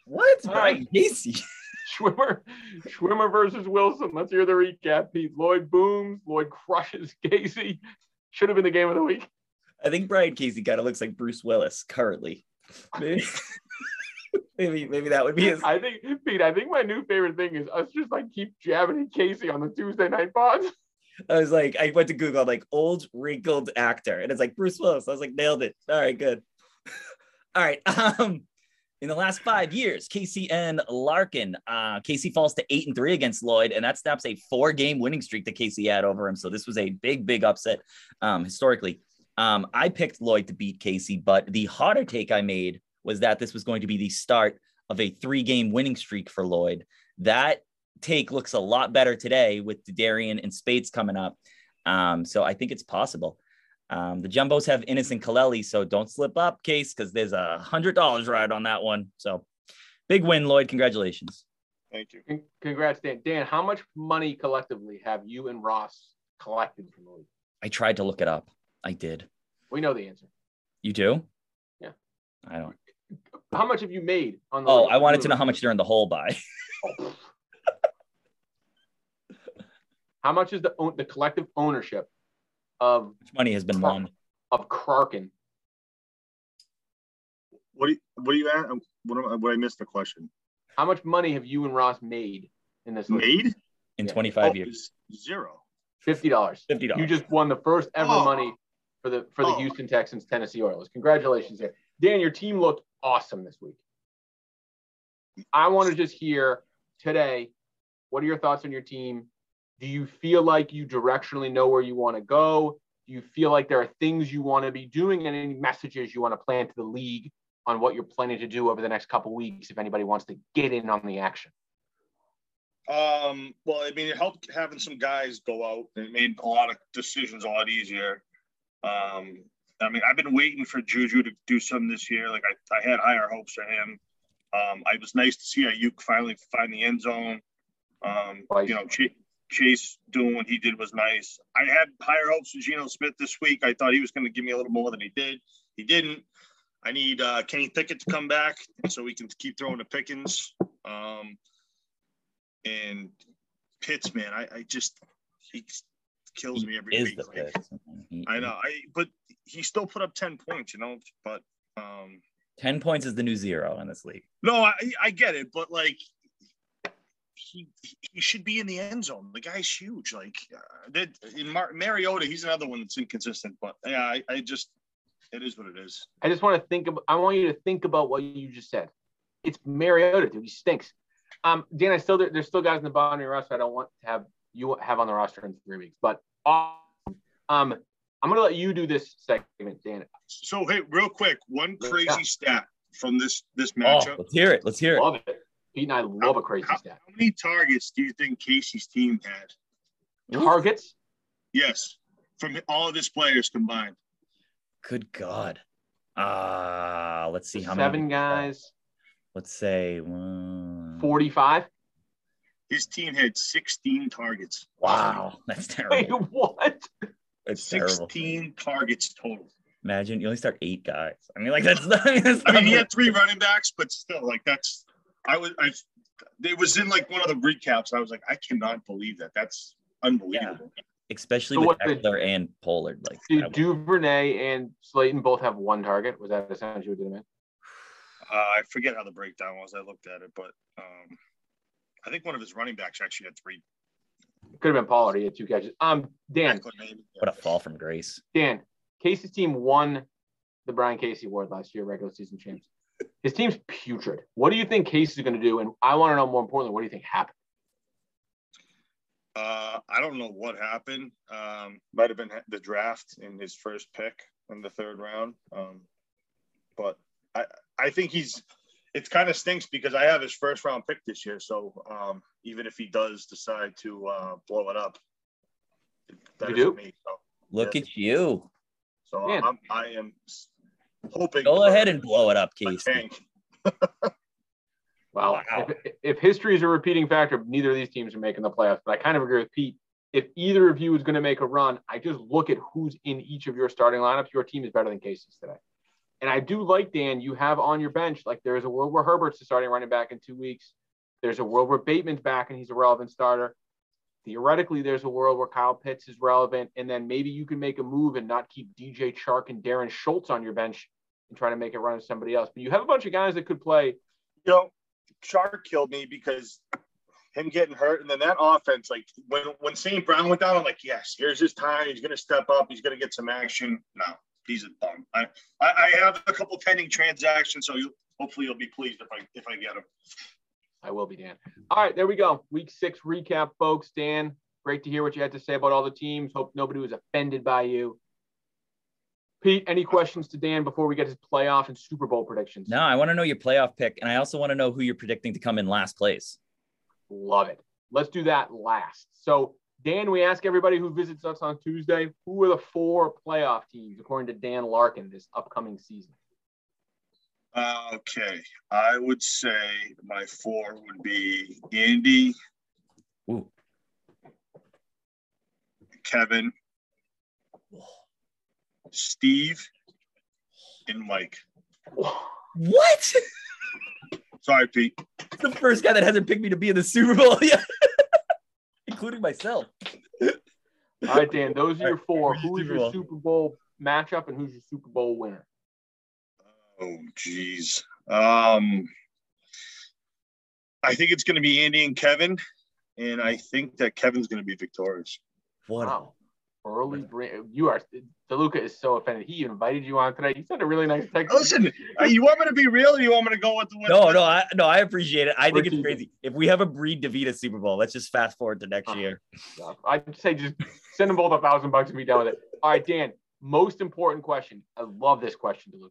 What? All Brian. Casey. Schwimmer, Schwimmer versus Wilson. Let's hear the recap. Pete Lloyd booms. Lloyd crushes Casey. Should have been the game of the week. I think Brian Casey kind of looks like Bruce Willis currently. Maybe, maybe, that would be his. I think, Pete, I think my new favorite thing is us just like keep jabbing at Casey on the Tuesday night pods. I was like, I went to Google, like old wrinkled actor, and it's like Bruce Willis. I was like, nailed it. All right, good. All right. Um, in the last five years, Casey and Larkin, uh, Casey falls to eight and three against Lloyd, and that snaps a four game winning streak that Casey had over him. So this was a big, big upset um, historically. Um, I picked Lloyd to beat Casey, but the hotter take I made was that this was going to be the start of a three game winning streak for Lloyd. That take looks a lot better today with Darian and Spades coming up. Um, so I think it's possible. Um, the Jumbos have Innocent Kaleli, so don't slip up, Case, because there's a hundred dollars ride on that one. So big win, Lloyd. Congratulations. Thank you. Congrats, Dan. Dan, how much money collectively have you and Ross collected from the league? I tried to look it up. I did. We know the answer. You do? Yeah. I don't. How much have you made on the? Oh, I wanted to know how much they're in the hole by. how much is the the collective ownership of Which money has been won? of Kraken? What do you, what do you at? What, am I, what I missed the question? How much money have you and Ross made in this league? Made in Yeah. 25 Oh, years. Zero. Fifty dollars. $50. You just won the first ever Oh. money for the for the Oh. Houston Texans Tennessee Oilers. Congratulations there. Dan, your team looked awesome this week. I want to just hear today, what are your thoughts on your team? Do you feel like you directionally know where you want to go? Do you feel like there are things you want to be doing and any messages you want to plant to the league on what you're planning to do over the next couple weeks if anybody wants to get in on the action? Um, well, I mean, it helped having some guys go out. It made a lot of decisions a lot easier. Um, I mean, I've been waiting for Juju to do something this year. Like I, I had higher hopes for him. Um, I was nice to see Ayuk finally find the end zone. Um, Twice. you know, Ch- Chase doing what he did was nice. I had higher hopes for Geno Smith this week. I thought he was going to give me a little more than he did. He didn't. I need uh, Kenny Pickett to come back so we can keep throwing the Pickens. Um, and Pitts, man, I, I just he kills me every Is week. the Like, I know, I but he still put up ten points, you know. But um, 10 points is the new zero in this league. no, I, I get it, but like he he should be in the end zone. The guy's huge. Like uh, that in Mar- Mariota, he's another one that's inconsistent. But yeah, I, I just it is what it is. I just want to think about. I want you to think about what you just said. It's Mariota, dude. He stinks. Um, Dan, I still there, there's still guys in the bottom of your roster. I don't want to have you have on the roster in three weeks, but um, I'm gonna let you do this segment, Dan. So hey, real quick, one crazy Yeah. stat from this this Oh, matchup. let's hear it. Let's hear it. Love it. Pete and I love a crazy how, stat. how many targets do you think Casey's team had? Targets. Yes, from all of his players combined. Good God. Uh, let's see how Seven many. guys. Let's say. Forty-five. His team had 16 targets. Wow. That's terrible. Wait, terrible. What? That's terrible. 16 targets total. Imagine you only start eight guys. I mean, like, that's not. That's I mean, he had three running backs, but still, like that's. I was. I. It was in like one of the recaps. I was like, I cannot believe that. That's unbelievable. especially So with what Ekeler and Pollard. Like, Did that- Duvernay and Slayton both have one target? Was that essentially what did it mean? Uh, I forget how the breakdown was. I looked at it, but um, I think one of his running backs actually had three. Could have been Pollard. He had two catches. Um, Dan, what a fall from grace. Dan, Casey's team won the Brian Casey Award last year, regular season champs. His team's putrid. What do you think Casey's going to do? And I want to know more importantly, what do you think happened? Uh, I don't know what happened. Um, might have been the draft in his first pick in the third round. Um, but I, I think he's. It kind of stinks because I have his first round pick this year. So um, even if he does decide to uh, blow it up, that You is do? me. So, Look Yeah. at you. so Man. I'm, I am hoping. Go ahead and blow it up, a Casey. tank. Well, Wow. if, if history is a repeating factor, neither of these teams are making the playoffs. But I kind of agree with Pete. If either of you is going to make a run, I just look at who's in each of your starting lineups. Your team is better than Casey's today. And I do like Dan. You have on your bench like there is a world where Herbert's the starting running back in two weeks. There's a world where Bateman's back and he's a relevant starter. Theoretically, there's a world where Kyle Pitts is relevant, and then maybe you can make a move and not keep DJ Chark and Darren Schultz on your bench and try to make it run to somebody else. But you have a bunch of guys that could play. you know, Chark killed me because him getting hurt, and then that offense, like when when St. Brown went down, I'm like, yes, here's his time. He's gonna step up. He's gonna get some action. No, he's a bum. I I, I have a couple pending transactions, so you hopefully you'll be pleased if I if I get him. I will be Dan. All right, there we go. Week six recap, folks. Dan, great to hear what you had to say about all the teams. Hope nobody was offended by you. Pete, any questions to Dan before we get his playoff and Super Bowl predictions? No, I want to know your playoff pick, and I also want to know who you're predicting to come in last place. Love it. Let's do that last. So, Dan, we ask everybody who visits us on Tuesday who are the four playoff teams according to Dan Larkin this upcoming season? Uh, okay, I would say my four would be Andy, Ooh. Kevin, Steve, and Mike. What? Sorry, Pete. the first guy that hasn't picked me to be in the Super Bowl yet, including myself. All right, Dan, those are your four. Who's your Super Bowl? Super Bowl matchup and who's your Super Bowl winner? Oh, geez. Um, I think it's going to be Andy and Kevin, and I think that Kevin's going to be victorious. What? Wow. Early bring you are DeLuca is so offended. He invited you on today. He sent a really nice text. Listen, uh, you want me to be real, or you want me to go with the win? No, no, I no, I appreciate it. I think it's Ricky. crazy. If we have a Breen DeVita Super Bowl, let's just fast forward to next Uh, year. I'd say just send them both a thousand bucks and be done with it. All right, Dan. Most important question. I love this question, DeLuca.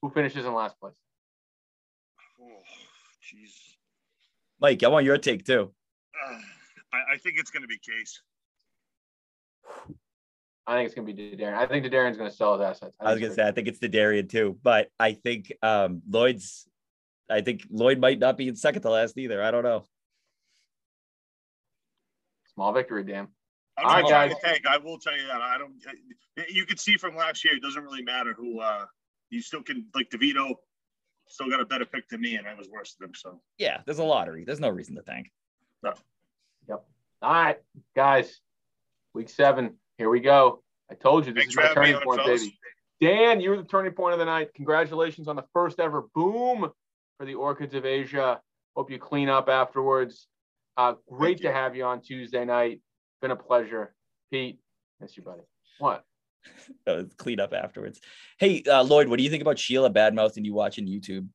Who finishes in last place? Oh, jeez. Mike, I want your take too. Uh, I, I think it's going to be Case. I think it's gonna be Darren. I think Darren's gonna sell his assets. I was gonna say I think it's the Darian too, but I think um Lloyd's. I think Lloyd might not be in second to last either. I don't know. small victory, Dan. I'm All not right, guys. to tank. I will tell you that. I don't. You can see from last year, it doesn't really matter who. uh You still can like DeVita. Still got a better pick than me, and I was worse than him. So Yeah, there's a lottery. There's no reason to thank. Yep. All right, guys. Week seven. Here we go. I told you this Thanks is my turning point, fellas. baby. Dan, you were the turning point of the night. Congratulations on the first ever boom for the Orchids of Asia. Hope you clean up afterwards. Uh, great Thank to you. have you on Tuesday night. Been a pleasure. Pete, miss you, buddy. What? Uh, clean up afterwards. Hey, uh, Lloyd, what do you think about Sheila Badmouth and you watching YouTube?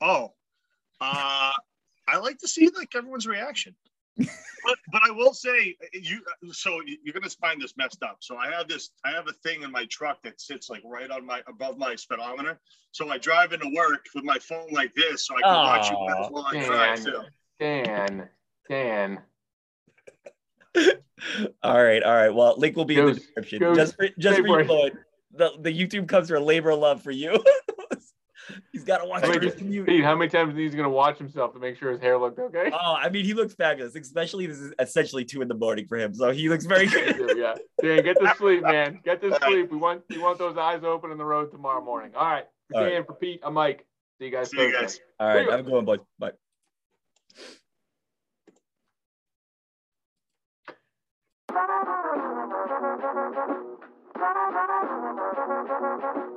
Oh, uh, I like to see like everyone's reaction. But but I will say you so you're gonna find this messed up. So I have this I have a thing in my truck that sits like right on my above my speedometer. So I drive into work with my phone like this, so I can watch you guys Aw, while I drive too. Dan, Dan. all right, all right. Well, link will be in the description. goose, just for, just stay for you. Lloyd. The, the YouTube comes for labor of love for you. He's got to watch How it many, for commute. Pete, how many times he's gonna watch himself to make sure his hair looked okay? Oh, I mean, he looks fabulous. Especially this is essentially two in the morning for him, so he looks very good. yeah. Dan, get to sleep, man. Get to sleep. We want we want those eyes open in the road tomorrow morning. All right. For All right. Dan, for Pete, I'm Mike. See you guys See you guys. All right, have a good one, boys. Bye.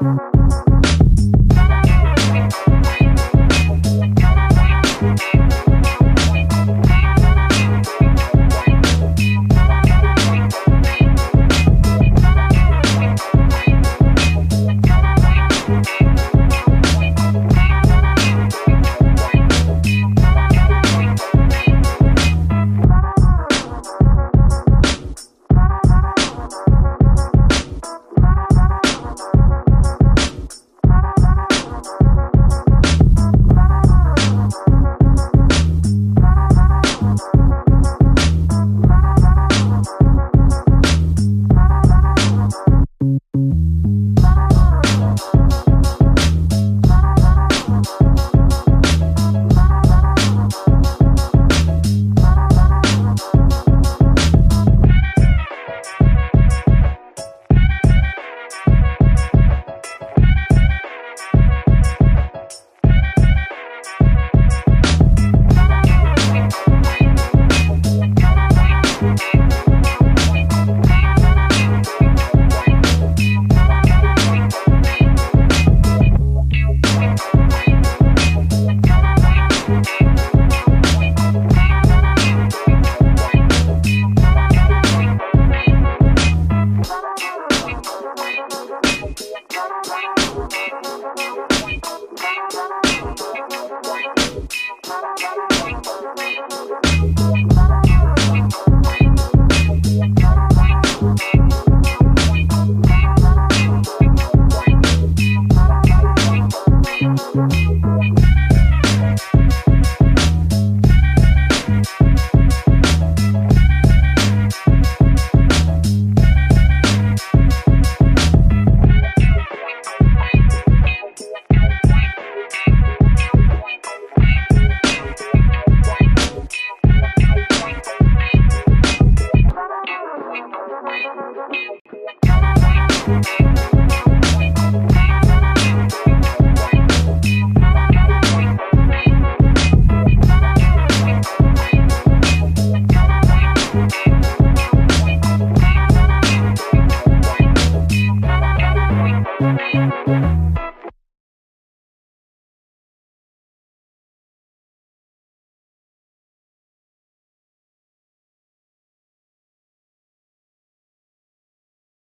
Thank